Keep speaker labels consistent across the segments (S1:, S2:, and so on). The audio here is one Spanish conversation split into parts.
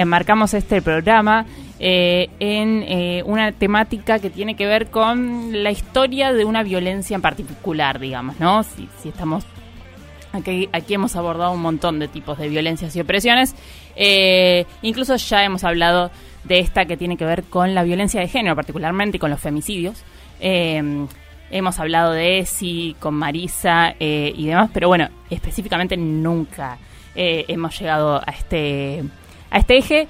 S1: enmarcamos este programa eh, en eh, una temática que tiene que ver con la historia de una violencia en particular, digamos, ¿no? Si, estamos Aquí, aquí, hemos abordado un montón de tipos de violencias y opresiones. Eh, incluso ya hemos hablado de esta que tiene que ver con la violencia de género, particularmente con los femicidios. Eh, hemos hablado de ESI, con Marisa eh, y demás, pero bueno, específicamente nunca eh, hemos llegado a este, a este eje,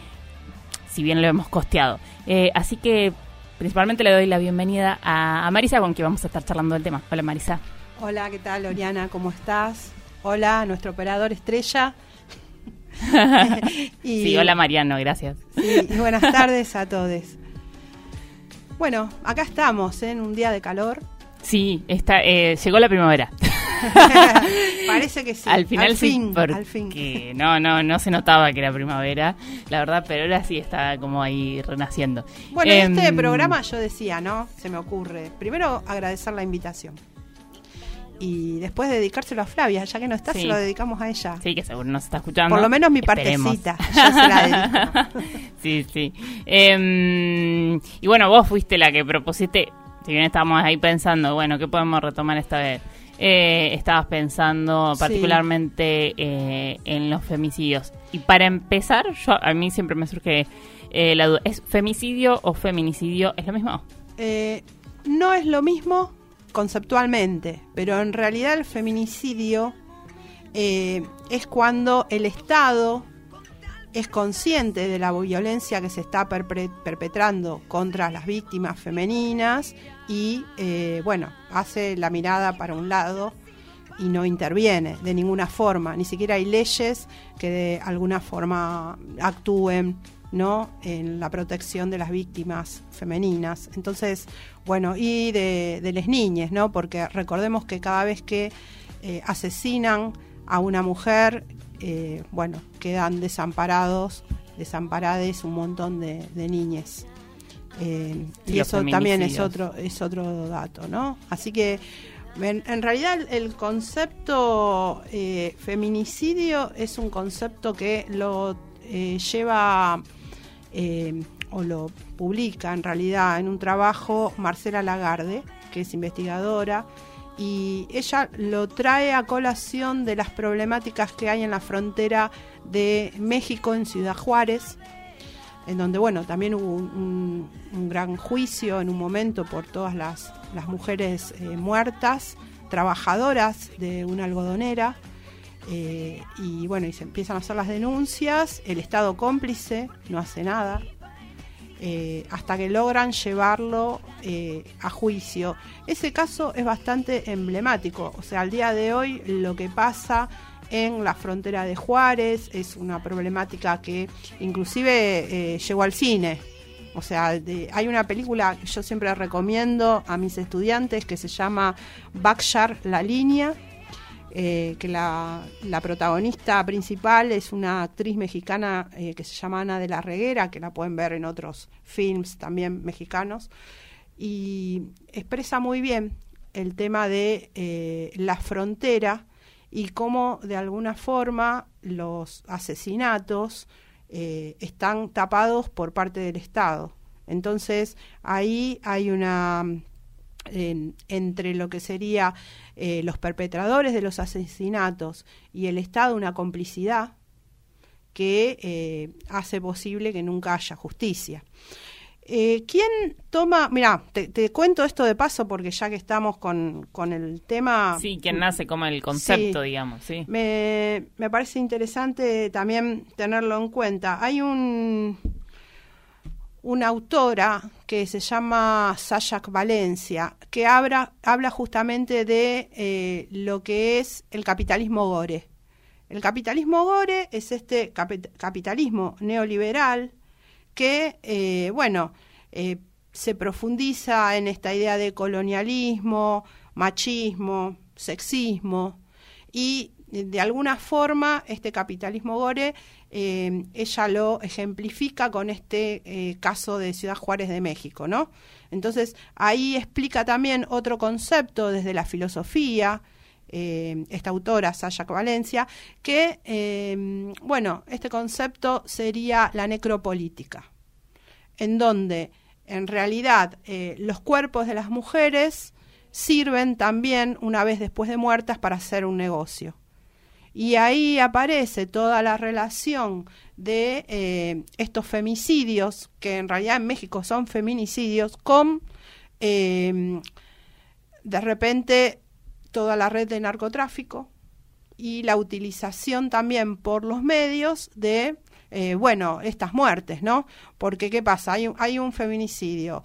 S1: si bien lo hemos costeado. Eh, así que principalmente le doy la bienvenida a, a Marisa, con quien vamos a estar charlando del tema. Hola Marisa.
S2: Hola, ¿qué tal, Oriana? ¿Cómo estás? Hola, nuestro operador estrella.
S1: y, sí, hola Mariano, gracias.
S2: Sí, y buenas tardes a todos. Bueno, acá estamos ¿eh? en un día de calor.
S1: Sí, está, eh, llegó la primavera.
S2: Parece que sí.
S1: Al final
S2: al
S1: sí,
S2: fin,
S1: porque
S2: al fin.
S1: no, no, no se notaba que era primavera, la verdad, pero ahora sí está como ahí renaciendo.
S2: Bueno,
S1: Eh,
S2: este programa yo decía, ¿no? Se me ocurre. Primero agradecer la invitación. Y después dedicárselo a Flavia, ya que no está,
S1: Sí.
S2: se lo dedicamos a ella.
S1: Sí, que seguro nos está escuchando.
S2: Por lo menos mi
S1: Esperemos.
S2: partecita. Yo se la dedico.
S1: sí, sí. Em, y bueno, vos fuiste la que propusiste, si bien estábamos ahí pensando, bueno, ¿qué podemos retomar esta vez? Eh, estabas pensando
S2: Sí.
S1: particularmente eh, en los femicidios. Y para empezar, yo a mí siempre me surge eh, la duda, ¿es femicidio o feminicidio? ¿Es lo mismo?
S2: Eh, no es lo mismo conceptualmente, pero en realidad el feminicidio es cuando el Estado es consciente de la violencia que se está perpetrando contra las víctimas femeninas y, eh, bueno, hace la mirada para un lado y no interviene de ninguna forma. Ni siquiera hay leyes que de alguna forma actúen ¿no? en la protección de las víctimas femeninas. Entonces, bueno, y de, de las niñas, ¿no? Porque recordemos que cada vez que eh, asesinan a una mujer, eh, bueno, quedan desamparados, desamparades un montón de, de niñes. Eh, y eso también es otro, es otro dato, ¿no? Así que en, en realidad el, el concepto eh, feminicidio es un concepto que lo eh, lleva o lo publica en realidad en un trabajo Marcela Lagarde, que es investigadora, y ella lo trae a colación de las problemáticas que hay en la frontera de México en Ciudad Juárez, en donde, bueno, también hubo un, gran juicio en un momento por todas las, las mujeres eh, muertas, trabajadoras de una algodonera. eh, y bueno, y se empiezan a hacer las denuncias, el Estado cómplice no hace nada, eh, hasta que logran llevarlo eh, a juicio. Ese caso es bastante emblemático, o sea, al día de hoy lo que pasa en la frontera de Juárez es una problemática que inclusive eh, llegó al cine. O sea, de- hay una película que yo siempre recomiendo a mis estudiantes que se llama Backyard La Línea, eh, que la, protagonista principal es una actriz mexicana eh, que se llama Ana de la Reguera, que la pueden ver en otros films también mexicanos, y expresa muy bien el tema de eh, la frontera y cómo de alguna forma los asesinatos eh, están tapados por parte del Estado. Entonces ahí hay una en- entre lo que sería eh, los perpetradores de los asesinatos y el Estado una complicidad que eh, hace posible que nunca haya justicia. Eh, ¿Quién toma? Mira, te, te cuento esto de paso porque ya que estamos con, con el tema...
S1: Sí, quien nace como el concepto,
S2: Sí.
S1: digamos, sí.
S2: Me, me parece interesante también tenerlo en cuenta. Hay un una autora que se llama Sayak Valencia, que habla, habla justamente de eh, lo que es el capitalismo gore. El capitalismo gore es este capi- capitalismo neoliberal que, eh, bueno, eh, se profundiza en esta idea de colonialismo, machismo, sexismo, y de alguna forma este capitalismo gore eh, ella lo ejemplifica con este eh, caso de Ciudad Juárez de México, ¿no? Entonces ahí explica también otro concepto desde la filosofía eh, esta autora, Sasha Valencia, que, eh, bueno, este concepto sería la necropolítica, en donde en realidad los cuerpos de las mujeres sirven también, una vez después de muertas, para hacer un negocio. Y ahí aparece toda la relación de estos femicidios, que en realidad en México son feminicidios, con de repente toda la red de narcotráfico y la utilización también por los medios de, eh, bueno, estas muertes, ¿no? Porque, ¿qué pasa? Hay, hay un feminicidio,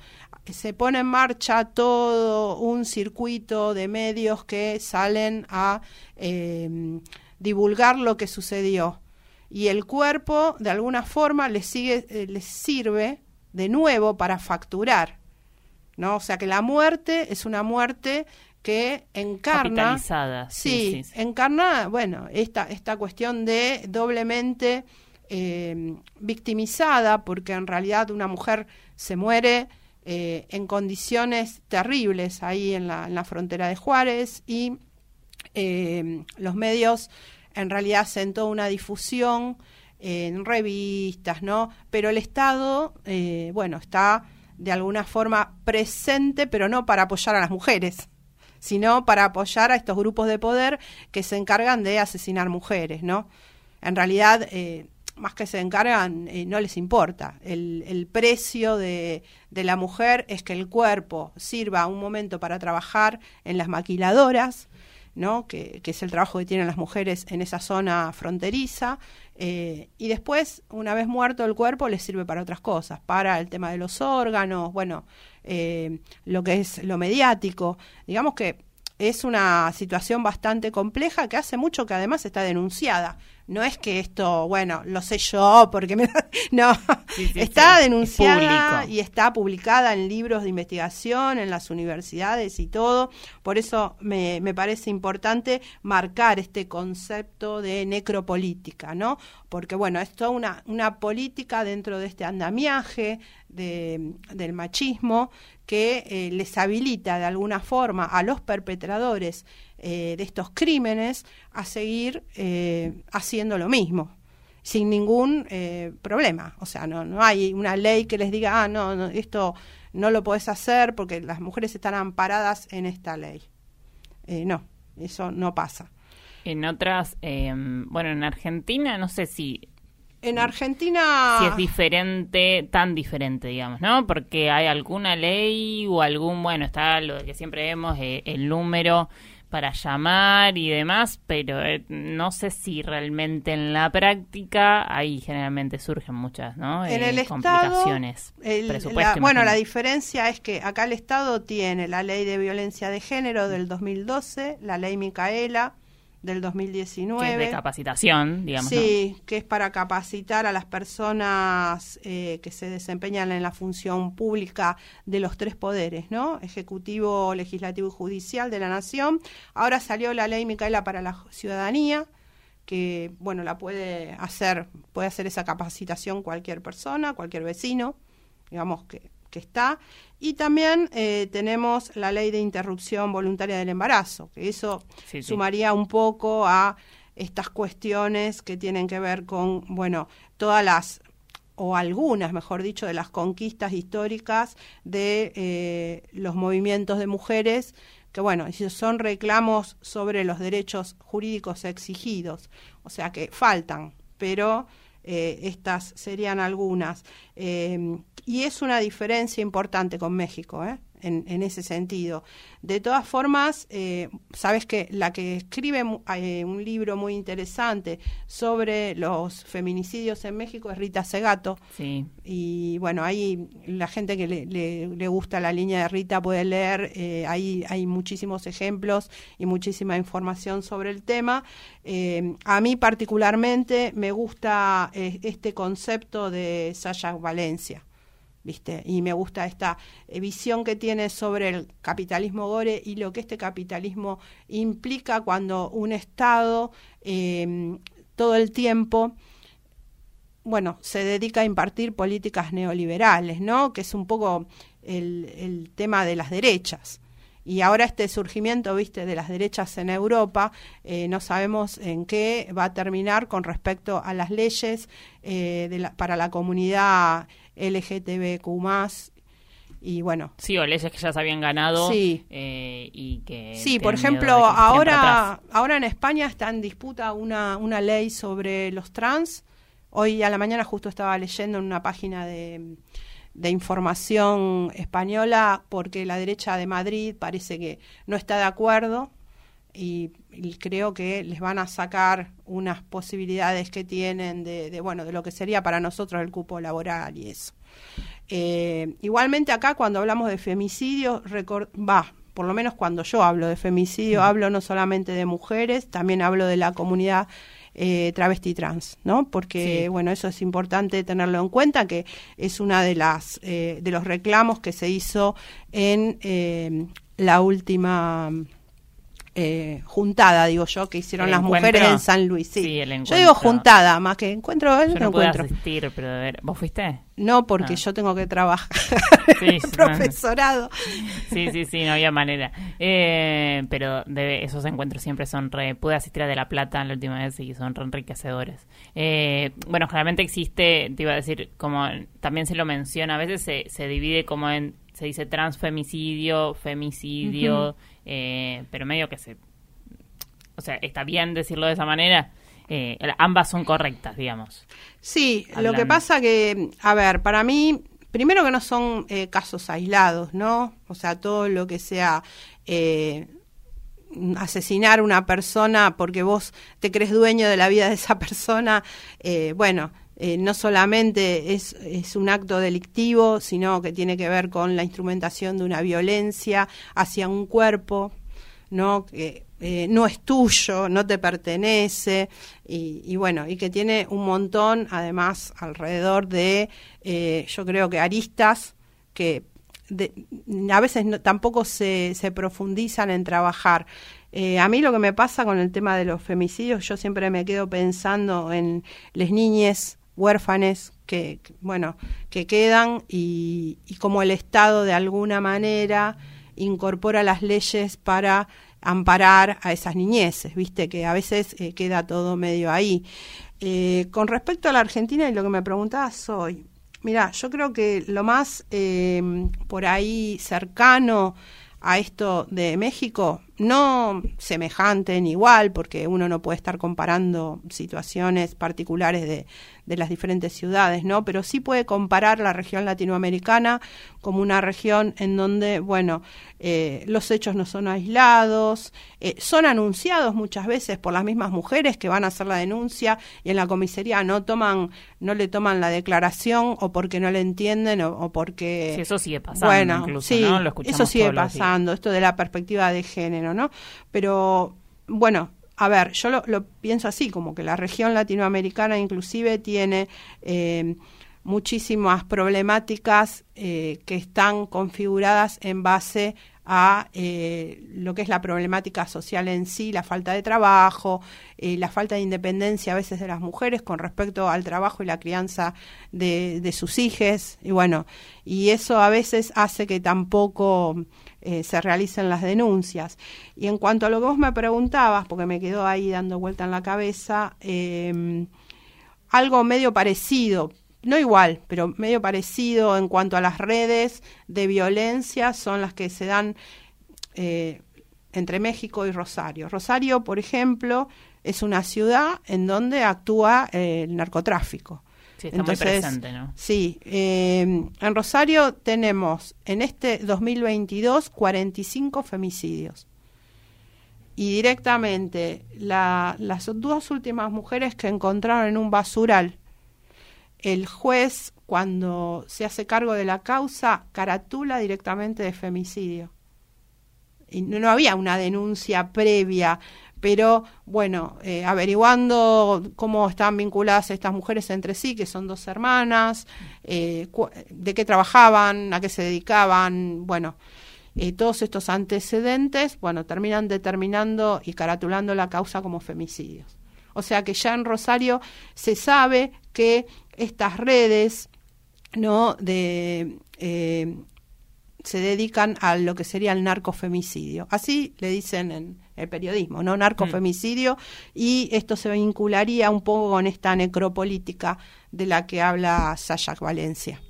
S2: se pone en marcha todo un circuito de medios que salen a em, divulgar lo que sucedió. Y el cuerpo, de alguna forma, les, sigue, eh, les sirve de nuevo para facturar. ¿no? O sea que la muerte es una muerte que encarna sí, encarna bueno esta esta cuestión de doblemente eh, victimizada porque en realidad una mujer se muere eh, en condiciones terribles ahí en la, en la frontera de Juárez y eh, los medios en realidad hacen toda una difusión en revistas no pero el Estado bueno está de alguna forma presente pero no para apoyar a las mujeres sino para apoyar a estos grupos de poder que se encargan de asesinar mujeres, ¿no? En realidad, eh, más que se encargan, eh, no les importa. El, precio de, la mujer es que el cuerpo sirva un momento para trabajar en las maquiladoras, ¿no? Que, es el trabajo que tienen las mujeres en esa zona fronteriza, eh, y después, una vez muerto el cuerpo, les sirve para otras cosas, para el tema de los órganos, bueno, eh, lo que es lo mediático. Digamos que es una situación bastante compleja que hace mucho que además está denunciada. No es que esto, bueno, lo sé yo porque me... No, está denunciada y está publicada en libros de investigación, en las universidades y todo. Por eso me, me parece importante marcar este concepto de necropolítica, ¿no? Porque, bueno, es toda una, una política dentro de este andamiaje de, del machismo que eh, les habilita de alguna forma a los perpetradores eh, de estos crímenes a seguir eh, haciendo lo mismo sin ningún problema. O sea, no, no hay una ley que les diga, ah, no, esto no lo podés hacer porque las mujeres están amparadas en esta ley. no, eso no pasa.
S1: En otras, bueno, en Argentina, no sé si
S2: en Argentina...
S1: Si es diferente, tan diferente, digamos, ¿no? Porque hay alguna ley o algún, bueno, está lo que siempre vemos, eh, el número para llamar y demás, pero eh, no sé si realmente en la práctica ahí generalmente surgen muchas, ¿no?
S2: En el eh, complicaciones. bueno, la diferencia es que acá el Estado tiene la ley de violencia de género del 2012, la ley Micaela, del 2019. Que
S1: es de capacitación, digamos.
S2: Sí, que es para capacitar a las personas eh, que se desempeñan en la función pública de los tres poderes, ¿no? Ejecutivo, legislativo y judicial de la nación. Ahora salió la ley Micaela para la ciudadanía que bueno la puede hacer puede hacer esa capacitación cualquier persona cualquier vecino digamos que que está. Y también eh, tenemos la ley de interrupción voluntaria del embarazo, que eso sumaría un poco a estas cuestiones que tienen que ver con, bueno, todas las o algunas, mejor dicho, de las conquistas históricas de eh, los movimientos de mujeres, que bueno, son reclamos sobre los derechos jurídicos exigidos, o sea que faltan, pero eh, estas serían algunas. Eh, y es una diferencia importante con México, ¿eh? En, ese sentido. De todas formas, eh, sabes que la que escribe eh, un libro muy interesante sobre los feminicidios en México es Rita Segato.
S1: Sí.
S2: Y bueno, ahí la gente que le, le, gusta la línea de Rita puede leer, eh, ahí hay muchísimos ejemplos y muchísima información sobre el tema. Eh, a mí particularmente me gusta este concepto de Sasha Valencia. ¿Viste? Y me gusta esta eh, visión que tiene sobre el capitalismo gore y lo que este capitalismo implica cuando un Estado em, todo el tiempo bueno, se dedica a impartir políticas neoliberales, ¿no? Que es un poco el, tema de las derechas. y ahora este surgimiento, viste, de las derechas en Europa, eh, no sabemos en qué va a terminar con respecto a las leyes eh, para la comunidad LGTBQ+, y bueno.
S1: Sí, o leyes que ya se habían ganado
S2: sí.
S1: Eh, y que...
S2: Sí, por ejemplo, ahora, ahora en España está en disputa una, una ley sobre los trans. Hoy a la mañana justo estaba leyendo en una página de de información española porque la derecha de Madrid parece que no está de acuerdo y, creo que les van a sacar unas posibilidades que tienen de, bueno de lo que sería para nosotros el cupo laboral y eso. Eh, igualmente acá cuando hablamos de femicidio, va, por lo menos cuando yo hablo de femicidio, hablo no solamente de mujeres, también hablo de la comunidad eh, travesti trans, ¿no? Porque, bueno, eso es importante tenerlo en cuenta, que es una de las eh, de los reclamos que se hizo en eh, la última eh, juntada, digo yo, que hicieron las mujeres en San Luis. Sí, yo digo juntada, más que encuentro.
S1: Yo no, puedo asistir, pero ¿vos fuiste?
S2: No, porque ah. yo tengo que trabajar sí, profesorado.
S1: Sí, sí, sí, no había manera. Eh, pero debe, esos encuentros siempre son re... Pude asistir a De La Plata la última vez y son re enriquecedores. Eh, bueno, generalmente existe, te iba a decir, como también se lo menciona, a veces se, se divide como en... Se dice transfemicidio, femicidio... Eh, pero medio que se... O sea, está bien decirlo de esa manera. Eh, ambas son correctas, digamos.
S2: Sí, lo que pasa que, a ver, para mí, primero que no son eh, casos aislados, ¿no? O sea, todo lo que sea asesinar a una persona porque vos te crees dueño de la vida de esa persona, bueno, no solamente es, es, un acto delictivo, sino que tiene que ver con la instrumentación de una violencia hacia un cuerpo, ¿no? que eh, no es tuyo, no te pertenece, y, bueno, y que tiene un montón, además, alrededor de, eh, yo creo que aristas que a veces tampoco se, se profundizan en trabajar. Eh, a mí lo que me pasa con el tema de los femicidios, yo siempre me quedo pensando en las niñas huérfanes que, bueno, que quedan y, y como el Estado de alguna manera incorpora las leyes para amparar a esas niñeces, viste que a veces eh, queda todo medio ahí. Eh, con respecto a la Argentina y lo que me preguntabas hoy, mira, yo creo que lo más eh, por ahí cercano a esto de México, no semejante ni igual, porque uno no puede estar comparando situaciones particulares de, de las diferentes ciudades, ¿no? Pero sí puede comparar la región latinoamericana como una región en donde, bueno, eh, los hechos no son aislados, eh, son anunciados muchas veces por las mismas mujeres que van a hacer la denuncia y en la comisaría no toman, no le toman la declaración o porque no le entienden o, porque...
S1: Sí, eso sigue pasando.
S2: Bueno, sí, eso sigue pasando, esto de la perspectiva de género, ¿no? Pero, bueno, a ver, yo lo, pienso así, como que la región latinoamericana inclusive tiene eh, muchísimas problemáticas eh, que están configuradas en base a eh, lo que es la problemática social en sí, la falta de trabajo, la falta de independencia a veces de las mujeres con respecto al trabajo y la crianza de, de sus hijos, y bueno, y eso a veces hace que tampoco eh, se realicen las denuncias. Y en cuanto a lo que vos me preguntabas, porque me quedó ahí dando vuelta en la cabeza, em, algo medio parecido, no igual, pero medio parecido en cuanto a las redes de violencia son las que se dan eh, entre México y Rosario. Rosario, por ejemplo, es una ciudad en donde actúa el narcotráfico.
S1: Sí, está muy presente, ¿no?
S2: Sí, eh, en Rosario tenemos en este 2022 45 femicidios. Y directamente las dos últimas mujeres que encontraron en un basural, el juez cuando se hace cargo de la causa caratula directamente de femicidio. Y no había una denuncia previa pero bueno, eh, averiguando cómo están vinculadas estas mujeres entre sí, que son dos hermanas, eh, de qué trabajaban, a qué se dedicaban, bueno, eh, todos estos antecedentes, bueno, terminan determinando y caratulando la causa como femicidios. O sea que ya en Rosario se sabe que estas redes, ¿no? De se dedican a lo que sería el narcofemicidio. Así le dicen en el periodismo, ¿no? Narcofemicidio, y esto se vincularía un poco con esta necropolítica de la que habla Sayak Valencia.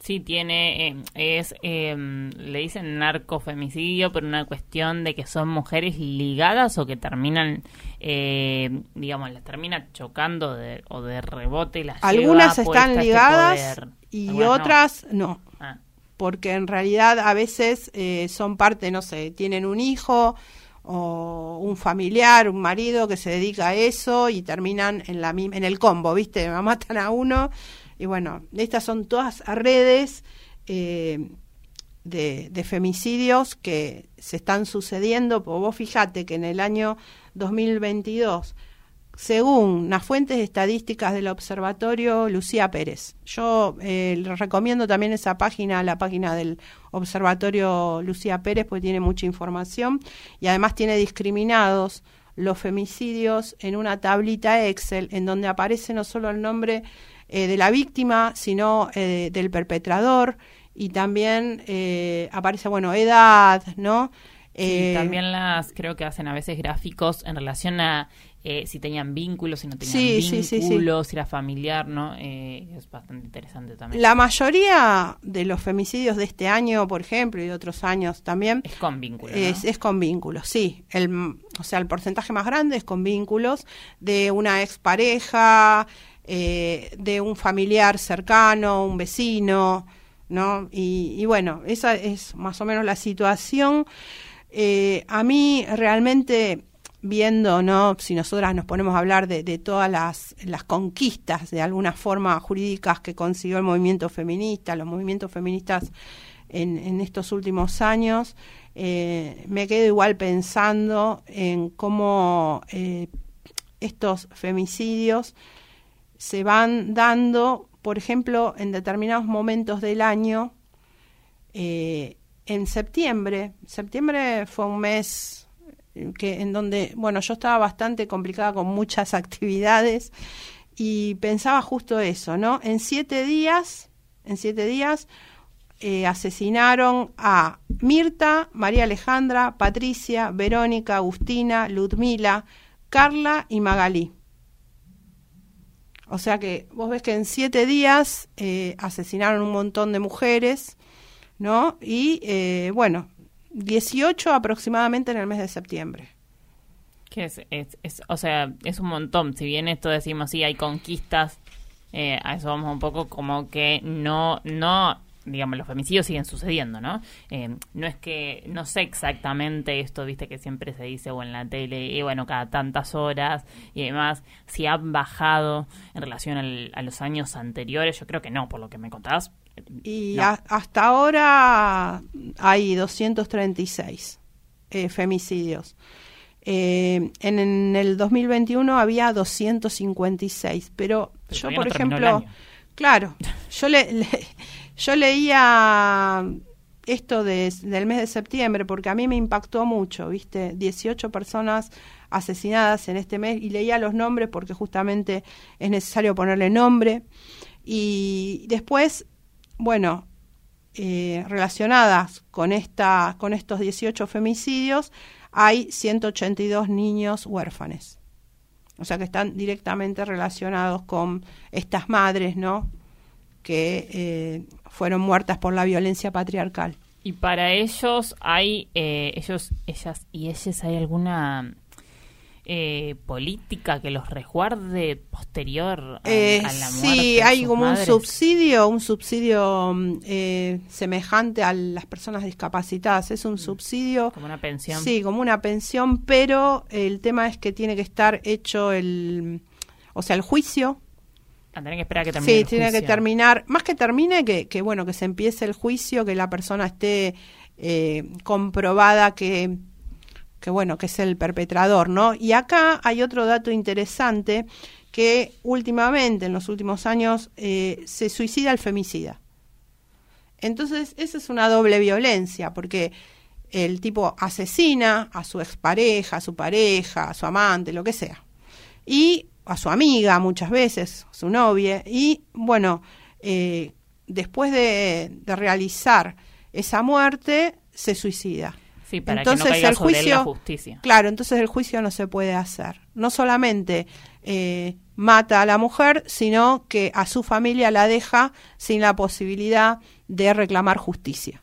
S1: Sí, tiene, eh, es, em, le dicen narcofemicidio, pero una cuestión de que son mujeres ligadas o que terminan, eh, digamos, las termina chocando o de rebote. Las
S2: Algunas están este ligadas y otras no. Ah. Porque en realidad a veces eh, son parte, no sé, tienen un hijo o un familiar, un marido que se dedica a eso y terminan en, la, en el combo, ¿viste? Matan a uno y bueno, estas son todas redes eh, de, femicidios que se están sucediendo. Pues vos fijate que en el año 2022, según las fuentes estadísticas del observatorio Lucía Pérez, yo eh, recomiendo también esa página, la página del observatorio Lucía Pérez, porque tiene mucha información y además tiene discriminados los femicidios en una tablita Excel en donde aparece no solo el nombre eh, de la víctima, sino eh, del perpetrador y también eh, aparece, bueno, edad, ¿no?
S1: Sí, también las creo que hacen a veces gráficos en relación a si tenían vínculos, si no tenían vínculos, si era familiar, ¿no? es bastante interesante también.
S2: La mayoría de los femicidios de este año, por ejemplo, y de otros años también...
S1: Es con vínculos.
S2: Es, es con vínculos, sí. El, o sea, el porcentaje más grande es con vínculos de una expareja, eh, de un familiar cercano, un vecino, ¿no? Y, bueno, esa es más o menos la situación. Eh, a mí realmente viendo, ¿no? Si nosotras nos ponemos a hablar de, todas las, las, conquistas de alguna forma jurídicas que consiguió el movimiento feminista, los movimientos feministas en, estos últimos años, eh, me quedo igual pensando en cómo estos femicidios se van dando, por ejemplo, en determinados momentos del año. Eh, en septiembre, septiembre fue un mes que en donde, bueno, yo estaba bastante complicada con muchas actividades y pensaba justo eso, ¿no? En siete días, en siete días eh, asesinaron a Mirta, María Alejandra, Patricia, Verónica, Agustina, Ludmila, Carla y Magalí. O sea que vos ves que en siete días eh, asesinaron un montón de mujeres, ¿no? Y eh, bueno, 18 aproximadamente en el mes de septiembre.
S1: Que es, es, o sea, es un montón. Si bien esto decimos, sí, hay conquistas, eh, a eso vamos un poco como que no, no digamos, los femicidios siguen sucediendo, ¿no? Eh, no es que, no sé exactamente esto, viste, que siempre se dice o en la tele, y bueno, cada tantas horas y demás, si han bajado en relación a los años anteriores, yo creo que no, por lo que me contabas.
S2: Y hasta ahora hay 236 eh, femicidios. Eh, en, el 2021 había 256, pero, yo, por ejemplo, claro, yo le, yo leía esto del mes de septiembre porque a mí me impactó mucho, ¿viste? 18 personas asesinadas en este mes y leía los nombres porque justamente es necesario ponerle nombre. Y después, bueno, eh, relacionadas con, esta, con estos 18 femicidios, hay 182 niños huérfanes. O sea que están directamente relacionados con estas madres, ¿no? Que eh, fueron muertas por la violencia patriarcal.
S1: Y para ellos hay, eh, ellos, ellas y ellas, ¿hay alguna eh, política que los resguarde posterior a,
S2: eh,
S1: la muerte?
S2: Sí, hay como un subsidio, un subsidio eh, semejante a las personas discapacitadas. Es un mm. subsidio.
S1: Como una pensión.
S2: Sí, como una pensión, pero el tema es que tiene que estar hecho el, o sea, el juicio
S1: tiene que esperar que termine.
S2: Sí, tiene que terminar, más que termine, que, que, bueno, que se empiece el juicio, que la persona esté eh, comprobada que, que bueno, que es el perpetrador, ¿no? Y acá hay otro dato interesante que últimamente, en los últimos años, eh, se suicida el femicida. Entonces, esa es una doble violencia, porque el tipo asesina a su expareja, a su pareja, a su amante, lo que sea. Y a su amiga muchas veces, a su novia, y bueno, eh, después de, realizar esa muerte, se suicida.
S1: Sí, para entonces, que no caiga el juicio, la justicia.
S2: Claro, entonces el juicio no se puede hacer. No solamente eh, mata a la mujer, sino que a su familia la deja sin la posibilidad de reclamar justicia.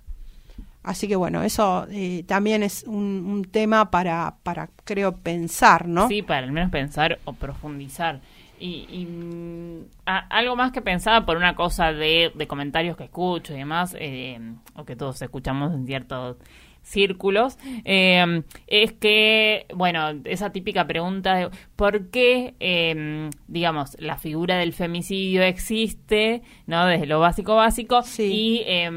S2: Así que bueno, eso eh, también es un, tema para, para, creo, pensar, ¿no?
S1: Sí, para al menos pensar o profundizar. Y, mm, algo más que pensaba por una cosa de, de comentarios que escucho y demás, eh, o que todos escuchamos en ciertos círculos, eh, es que, bueno, esa típica pregunta de por qué, eh, digamos, la figura del femicidio existe, ¿no? Desde lo básico básico, y eh,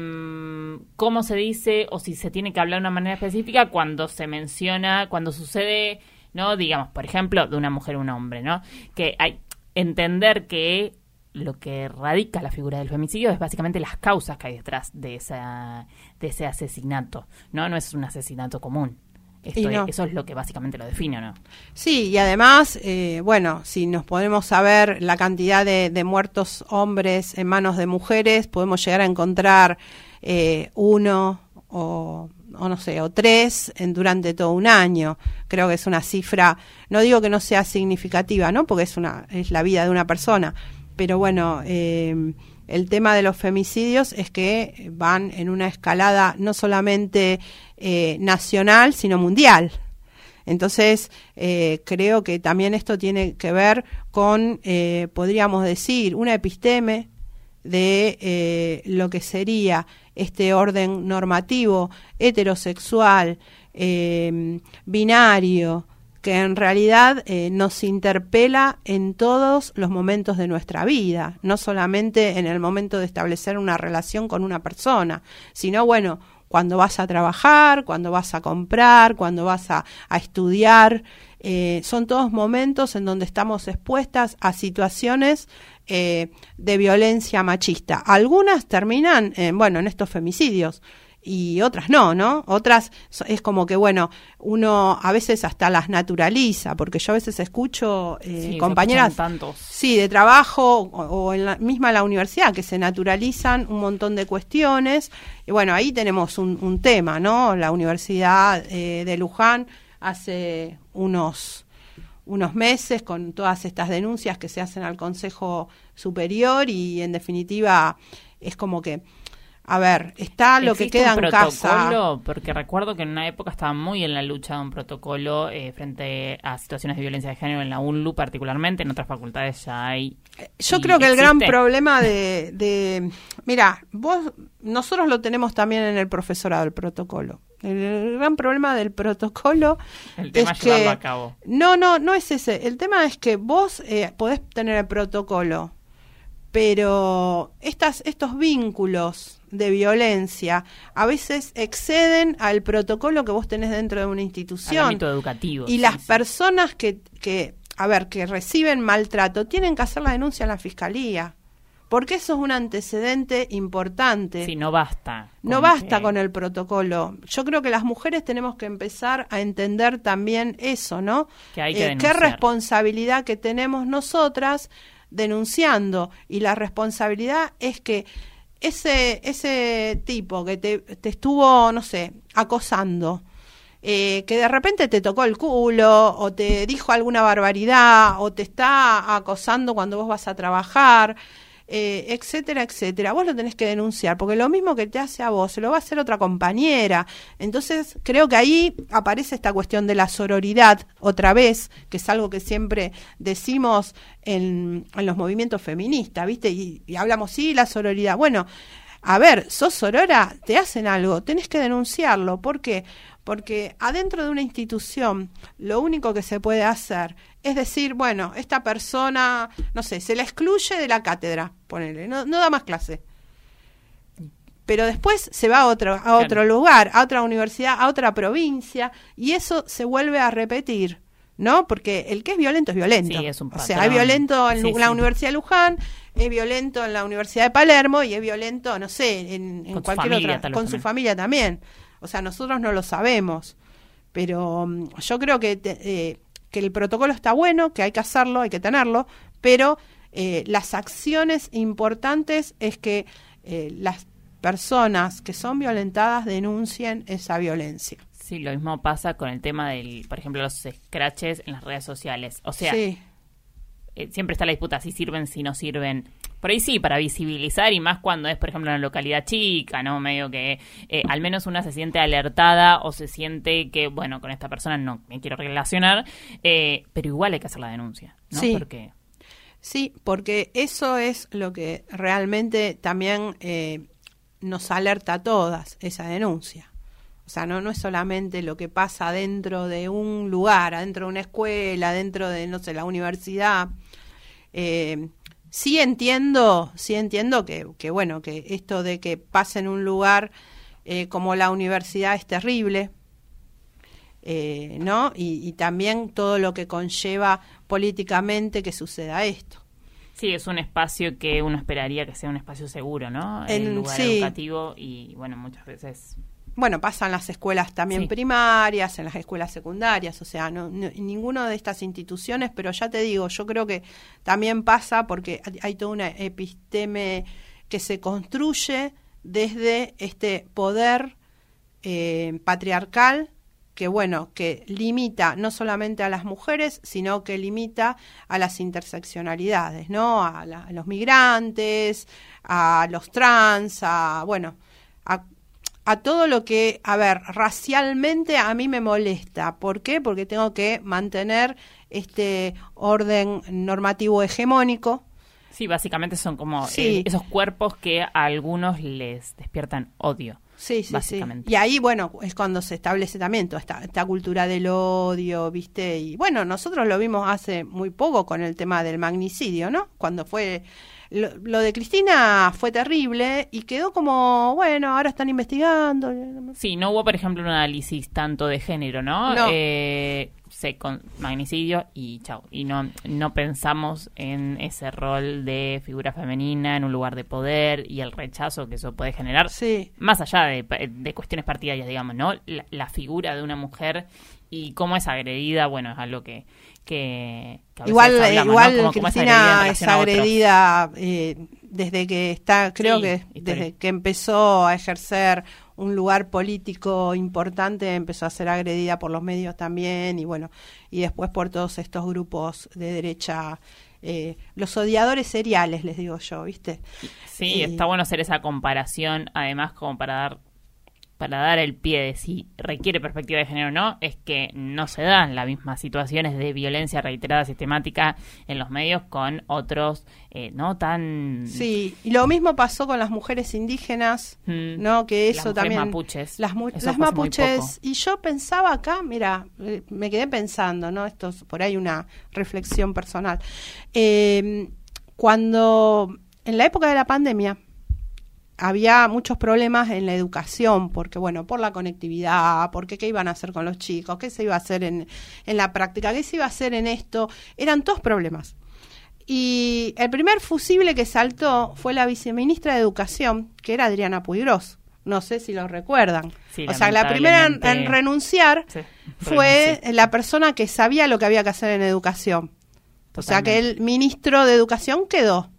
S1: cómo se dice o si se tiene que hablar de una manera específica cuando se menciona, cuando sucede, ¿no? Digamos, por ejemplo, de una mujer a un hombre, ¿no? Que hay entender que lo que radica la figura del femicidio es básicamente las causas que hay detrás de, esa, de ese asesinato. No, no es un asesinato común. Eso es lo que básicamente lo define, ¿no?
S2: Sí, y además, eh, bueno, si nos podemos saber la cantidad de, muertos hombres en manos de mujeres, podemos llegar a encontrar eh, uno o, o, no sé, o tres en, durante todo un año. Creo que es una cifra, no digo que no sea significativa, ¿no? Porque es, una, es la vida de una persona, pero bueno, eh, el tema de los femicidios es que van en una escalada no solamente eh, nacional, sino mundial. Entonces, eh, creo que también esto tiene que ver con, podríamos decir, una episteme de lo que sería este orden normativo heterosexual, binario, que en realidad eh, nos interpela en todos los momentos de nuestra vida, no solamente en el momento de establecer una relación con una persona, sino bueno, cuando vas a trabajar, cuando vas a comprar, cuando vas a, estudiar, eh, son todos momentos en donde estamos expuestas a situaciones eh, de violencia machista. Algunas terminan, bueno, en estos femicidios, y otras no, ¿no? Otras es como que, bueno, uno a veces hasta las naturaliza, porque yo a veces escucho eh, compañeras, sí, de trabajo o, en la misma la universidad, que se naturalizan un montón de cuestiones. Y bueno, ahí tenemos un, tema, ¿no? La Universidad eh, de Luján hace unos unos meses con todas estas denuncias que se hacen al Consejo Superior y en definitiva es como que a ver, está lo que queda en casa.
S1: Porque recuerdo que en una época estaba muy en la lucha de un protocolo eh, frente a situaciones de violencia de género en la UNLU particularmente, en otras facultades ya hay.
S2: Eh, yo creo que el gran problema de, de, mira, vos, nosotros lo tenemos también en el profesorado el protocolo. El, gran problema del protocolo
S1: el tema
S2: es que
S1: a cabo.
S2: no, no, no es ese. El tema es que vos eh, podés tener el protocolo, pero estas, estos vínculos de violencia a veces exceden al protocolo que vos tenés dentro de una institución.
S1: ámbito educativo.
S2: Y las personas que, que, a ver, que reciben maltrato tienen que hacer la denuncia en la fiscalía. Porque eso es un antecedente importante.
S1: Sí, no basta.
S2: No basta con el protocolo. Yo creo que las mujeres tenemos que empezar a entender también eso, ¿no?
S1: Que hay que
S2: eh, qué responsabilidad que tenemos nosotras denunciando. Y la responsabilidad es que ese, ese tipo que te, te estuvo, no sé, acosando, eh, que de repente te tocó el culo o te dijo alguna barbaridad o te está acosando cuando vos vas a trabajar, eh, etcétera, etcétera. Vos lo tenés que denunciar, porque lo mismo que te hace a vos, se lo va a hacer otra compañera. Entonces, creo que ahí aparece esta cuestión de la sororidad, otra vez, que es algo que siempre decimos en, en los movimientos feministas, ¿viste? Y, y hablamos, sí, la sororidad. Bueno, a ver, sos sorora, te hacen algo, tenés que denunciarlo. ¿Por qué? Porque adentro de una institución lo único que se puede hacer es decir, bueno, esta persona, no sé, se la excluye de la cátedra, ponele, no, no da más clase. Pero después se va a otro, a otro lugar, a otra universidad, a otra provincia, y eso se vuelve a repetir. ¿no? Porque el que es violento es violento.
S1: Sí, es un
S2: o sea, es violento en la Universidad de Luján, es violento en la Universidad de Palermo y es violento, no sé, en, cualquier otra, con su familia también. O sea, nosotros no lo sabemos. Pero mm, yo creo que eh, que el protocolo está bueno, que hay que hacerlo, hay que tenerlo, pero eh, las acciones importantes es que eh, las personas que son violentadas denuncien esa violencia.
S1: Sí, lo mismo pasa con el tema del, por ejemplo, los scratches en las redes sociales. O sea,
S2: Sí.
S1: eh, siempre está la disputa si sirven, si no sirven. Por ahí sí, para visibilizar y más cuando es, por ejemplo, en una localidad chica, ¿no? Medio que eh, al menos una se siente alertada o se siente que, bueno, con esta persona no me quiero relacionar, eh, pero igual hay que hacer la denuncia, ¿no?
S2: Sí.
S1: Porque
S2: Sí, porque eso es lo que realmente también eh, nos alerta a todas, esa denuncia. O sea, no, no es solamente lo que pasa dentro de un lugar, adentro de una escuela, dentro de, no sé, la universidad. Eh, sí entiendo, sí entiendo que, que, bueno, que esto de que pase en un lugar eh, como la universidad es terrible, eh, ¿no? Y, y también todo lo que conlleva políticamente que suceda esto.
S1: sí, es un espacio que uno esperaría que sea un espacio seguro, ¿no?
S2: En-
S1: El lugar
S2: sí.
S1: educativo y, bueno, muchas veces...
S2: Bueno, pasa en las escuelas también
S1: Sí.
S2: primarias, en las escuelas secundarias, o sea, no, no- ninguna de estas instituciones, pero ya te digo, yo creo que también pasa porque hay- toda una episteme que se construye desde este poder eh, patriarcal que bueno, que limita no solamente a las mujeres, sino que limita a las interseccionalidades, ¿no? A, la- a los migrantes, a los trans, a bueno, a, a todo lo que, a ver, racialmente a mí me molesta. ¿Por qué? Porque tengo que mantener este orden normativo hegemónico.
S1: Sí, básicamente son como
S2: Sí.
S1: eh, esos cuerpos que a algunos les despiertan odio.
S2: Sí, sí,
S1: Básicamente.
S2: sí. Y ahí, bueno, es cuando se establece también toda esta, esta cultura del odio, ¿viste? Y bueno, nosotros lo vimos hace muy poco con el tema del magnicidio, ¿no? Cuando fue. Lo, lo de Cristina fue terrible y quedó como, bueno, ahora están investigando.
S1: Sí, no hubo, por ejemplo, un análisis tanto de género, ¿no?
S2: No.
S1: Eh, se con magnicidio y chao. Y no, no pensamos en ese rol de figura femenina en un lugar de poder y el rechazo que eso puede generar.
S2: Sí.
S1: Más allá de, de cuestiones partidarias, digamos, ¿no? La, la figura de una mujer y cómo es agredida, bueno, es algo que... que, que a veces
S2: Igual,
S1: hablamos, ¿no?
S2: igual
S1: es agredida
S2: Cristina es agredida eh, desde que está, creo
S1: Sí,
S2: que desde que empezó a ejercer un lugar político importante, empezó a ser agredida por los medios también y bueno, y después por todos estos grupos de derecha, eh, los odiadores seriales, les digo yo, ¿viste?
S1: Sí, está bueno hacer esa comparación, además como para dar para dar el pie de si requiere perspectiva de género o no, es que no se dan las mismas situaciones de violencia reiterada sistemática en los medios con otros eh, no tan
S2: Sí, y lo mismo pasó con las mujeres indígenas,
S1: Mm.
S2: ¿no? Que
S1: Las
S2: eso
S1: mujeres
S2: también...
S1: mapuches.
S2: Las, mu- las mapuches. Y yo pensaba acá, mira, eh, me quedé pensando, ¿no? Esto es por ahí una reflexión personal. Eh, cuando, en la época de la pandemia, había muchos problemas en la educación, porque bueno, por la conectividad, porque qué iban a hacer con los chicos, qué se iba a hacer en, en la práctica, qué se iba a hacer en esto, eran todos problemas. Y el primer fusible que saltó fue la viceministra de Educación, que era Adriana Puigros. No sé si lo recuerdan.
S1: Sí,
S2: o sea, la primera en, renunciar
S1: Sí,
S2: fue
S1: renuncié.
S2: la persona que sabía lo que había que hacer en educación. O sea, que el ministro de Educación quedó.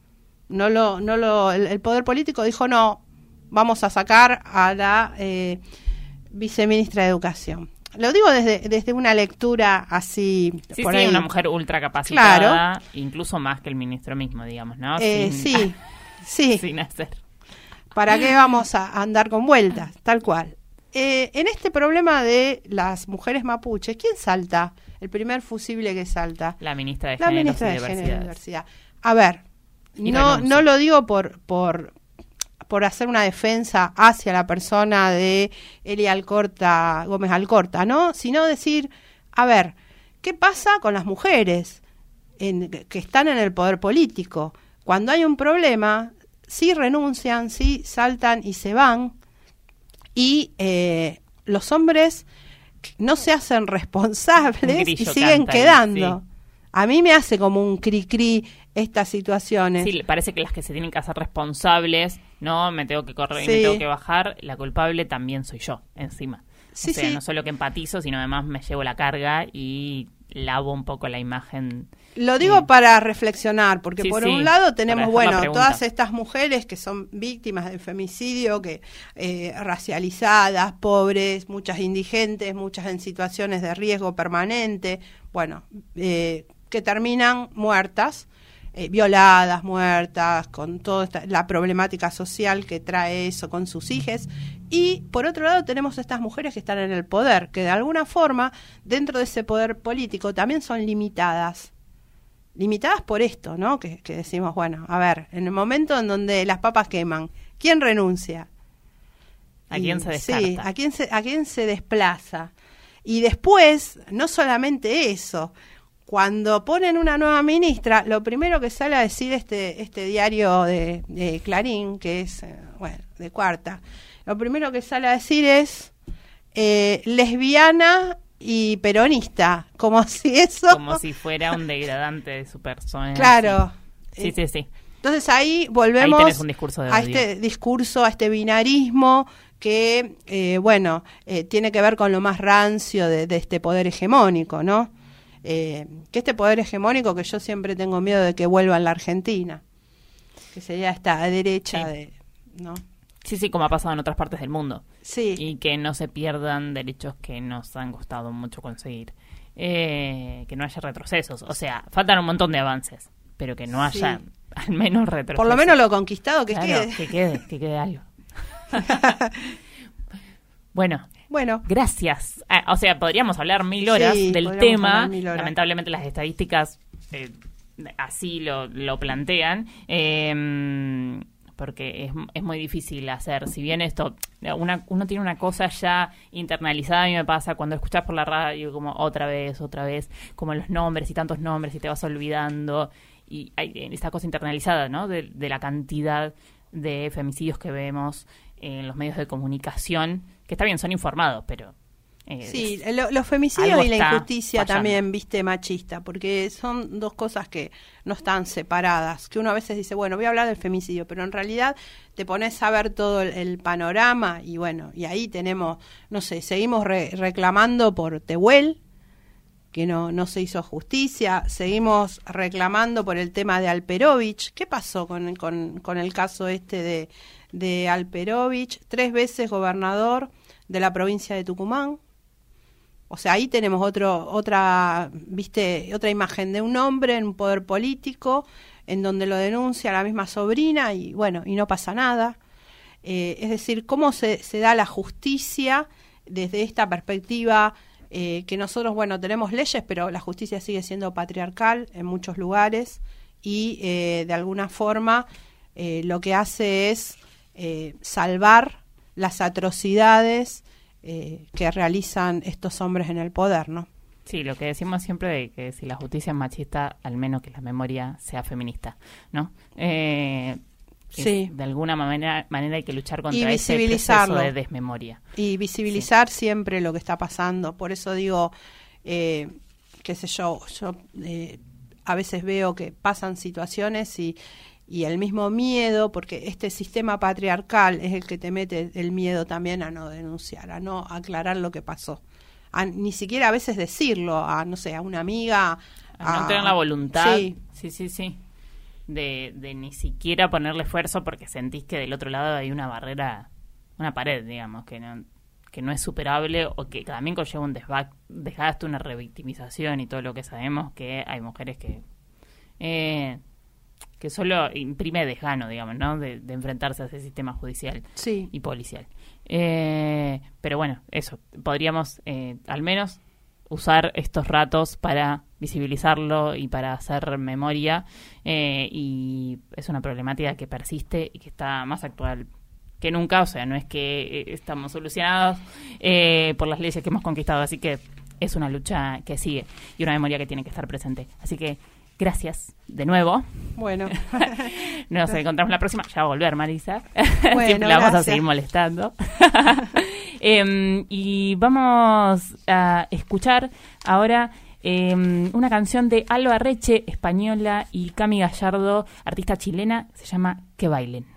S2: No lo, no lo, el, el poder político dijo no, vamos a sacar a la eh, viceministra de Educación. Lo digo desde, desde una lectura así.
S1: Sí,
S2: por
S1: sí,
S2: ahí.
S1: una mujer ultra capacitada,
S2: Claro.
S1: incluso más que el ministro mismo, digamos, ¿no?
S2: Eh,
S1: Sin-
S2: sí, sí.
S1: sin hacer.
S2: ¿Para qué vamos a andar con vueltas? Tal cual. Eh, en este problema de las mujeres mapuches, ¿quién salta? El primer fusible que salta.
S1: La ministra de
S2: La
S1: Géneros
S2: ministra
S1: y
S2: de Género y
S1: Diversidad.
S2: Diversidad. A ver,
S1: Y
S2: no,
S1: renuncia.
S2: no lo digo por, por, por hacer una defensa hacia la persona de Eli Alcorta, Gómez Alcorta, ¿no? Sino decir, a ver, ¿qué pasa con las mujeres en- que están en el poder político? Cuando hay un problema, sí renuncian, sí saltan y se van, y eh, los hombres no se hacen responsables y siguen
S1: canta
S2: quedando.
S1: sí.
S2: A mí me hace como un cri-cri estas situaciones.
S1: Sí, parece que las que se tienen que hacer responsables, no, me tengo que correr y me
S2: Sí.
S1: tengo que bajar, la culpable también soy yo, encima. o sea, no solo que empatizo, sino además me llevo la carga y lavo un poco la imagen.
S2: Lo digo para reflexionar, porque por un lado tenemos, bueno, todas estas mujeres que son víctimas de femicidio, que eh, racializadas, pobres, muchas indigentes, muchas en situaciones de riesgo permanente, bueno, eh, que terminan muertas eh, violadas, muertas, con toda la problemática social que trae eso con sus hijos. Y por otro lado tenemos estas mujeres que están en el poder, que de alguna forma, dentro de ese poder político, también son limitadas. Limitadas por esto, ¿no? Que, decimos, bueno, a ver, en el momento en donde las papas queman, ¿quién renuncia?
S1: ¿A quién se descarta?
S2: Sí, ¿a quién se, ¿a quién se desplaza? Y después, no solamente eso, cuando ponen una nueva ministra, lo primero que sale a decir este, este diario de, Clarín, que es, eh, bueno, de cuarta, lo primero que sale a decir es eh, lesbiana y peronista, como si eso...
S1: Como si fuera un degradante de su persona.
S2: Claro.
S1: Sí, sí, sí.
S2: Entonces ahí volvemos a este discurso, a este binarismo que, eh, bueno, tiene que ver con lo más rancio de, de este poder hegemónico, ¿no? Eh, que este poder hegemónico que yo siempre tengo miedo de que vuelva en la Argentina, que sería esta derecha de, ¿no?
S1: Sí, sí, como ha pasado en otras partes del mundo.
S2: Sí.
S1: Y que no se pierdan derechos que nos han costado mucho conseguir. Eh, que no haya retrocesos. O sea, faltan un montón de avances, pero que no haya al menos retrocesos.
S2: Por lo menos lo conquistado que
S1: quede. Que quede, que quede algo. bueno,
S2: bueno.
S1: Gracias. Ah, o sea, podríamos hablar mil horas del tema. Lamentablemente las estadísticas eh, así lo, lo plantean. Eh, porque es, es, muy difícil hacer. Si bien esto, una, uno tiene una cosa ya internalizada, a mí me pasa cuando escuchas por la radio como otra vez, otra vez, como los nombres y tantos nombres y te vas olvidando. Y hay esta cosa internalizada, ¿no? De, de la cantidad de femicidios que vemos en los medios de comunicación que está bien, son informados, pero...
S2: Eh, sí, los femicidios y la injusticia también, viste, machista, porque son dos cosas que no están separadas, que uno a veces dice, bueno, voy a hablar del femicidio, pero en realidad te pones a ver todo el, panorama y bueno, y ahí tenemos, no sé, seguimos reclamando por Tehuel, que no, no se hizo justicia, seguimos reclamando por el tema de Alperovich, ¿qué pasó con, con, con el caso este de, de Alperovich? Tres veces gobernador de la provincia de Tucumán. O sea, ahí tenemos otro, otra, viste, otra imagen de un hombre en un poder político, en donde lo denuncia la misma sobrina y bueno, y no pasa nada. Eh, es decir, cómo se, se, da la justicia desde esta perspectiva eh, que nosotros, bueno, tenemos leyes, pero la justicia sigue siendo patriarcal en muchos lugares y eh, de alguna forma lo que hace es salvar las atrocidades eh, que realizan estos hombres en el poder, ¿no?
S1: Sí, lo que decimos siempre de que si la justicia es machista, al menos que la memoria sea feminista, ¿no? Eh,
S2: sí.
S1: De alguna manera, manera hay que luchar contra ese proceso de desmemoria.
S2: Y visibilizar siempre lo que está pasando. Por eso digo, eh, qué sé yo, yo eh, a veces veo que pasan situaciones y y el mismo miedo, porque este sistema patriarcal es el que te mete el miedo también a no denunciar, a no aclarar lo que pasó. A, ni siquiera a veces decirlo a, no sé, a una amiga.
S1: A, no tener la voluntad. Sí, sí, sí. sí. De, de ni siquiera ponerle esfuerzo porque sentís que del otro lado hay una barrera, una pared, digamos, que no, que no es superable o que también conlleva un desgaste, una revictimización y todo lo que sabemos que hay mujeres que eh, que solo imprime desgano, digamos, ¿no? De, enfrentarse a ese sistema judicial y policial. Eh, pero bueno, eso, podríamos eh, al menos usar estos ratos para visibilizarlo y para hacer memoria eh, y es una problemática que persiste y que está más actual que nunca, o sea, no es que estamos solucionados por las leyes que hemos conquistado, así que es una lucha que sigue y una memoria que tiene que estar presente. Así que Gracias de nuevo.
S2: Bueno.
S1: Nos encontramos la próxima. Ya va a volver, Marisa. Siempre la vamos a seguir molestando. Em, y vamos a escuchar ahora em, una canción de Alba Reche, española, y Cami Gallardo, artista chilena. Se llama Que bailen.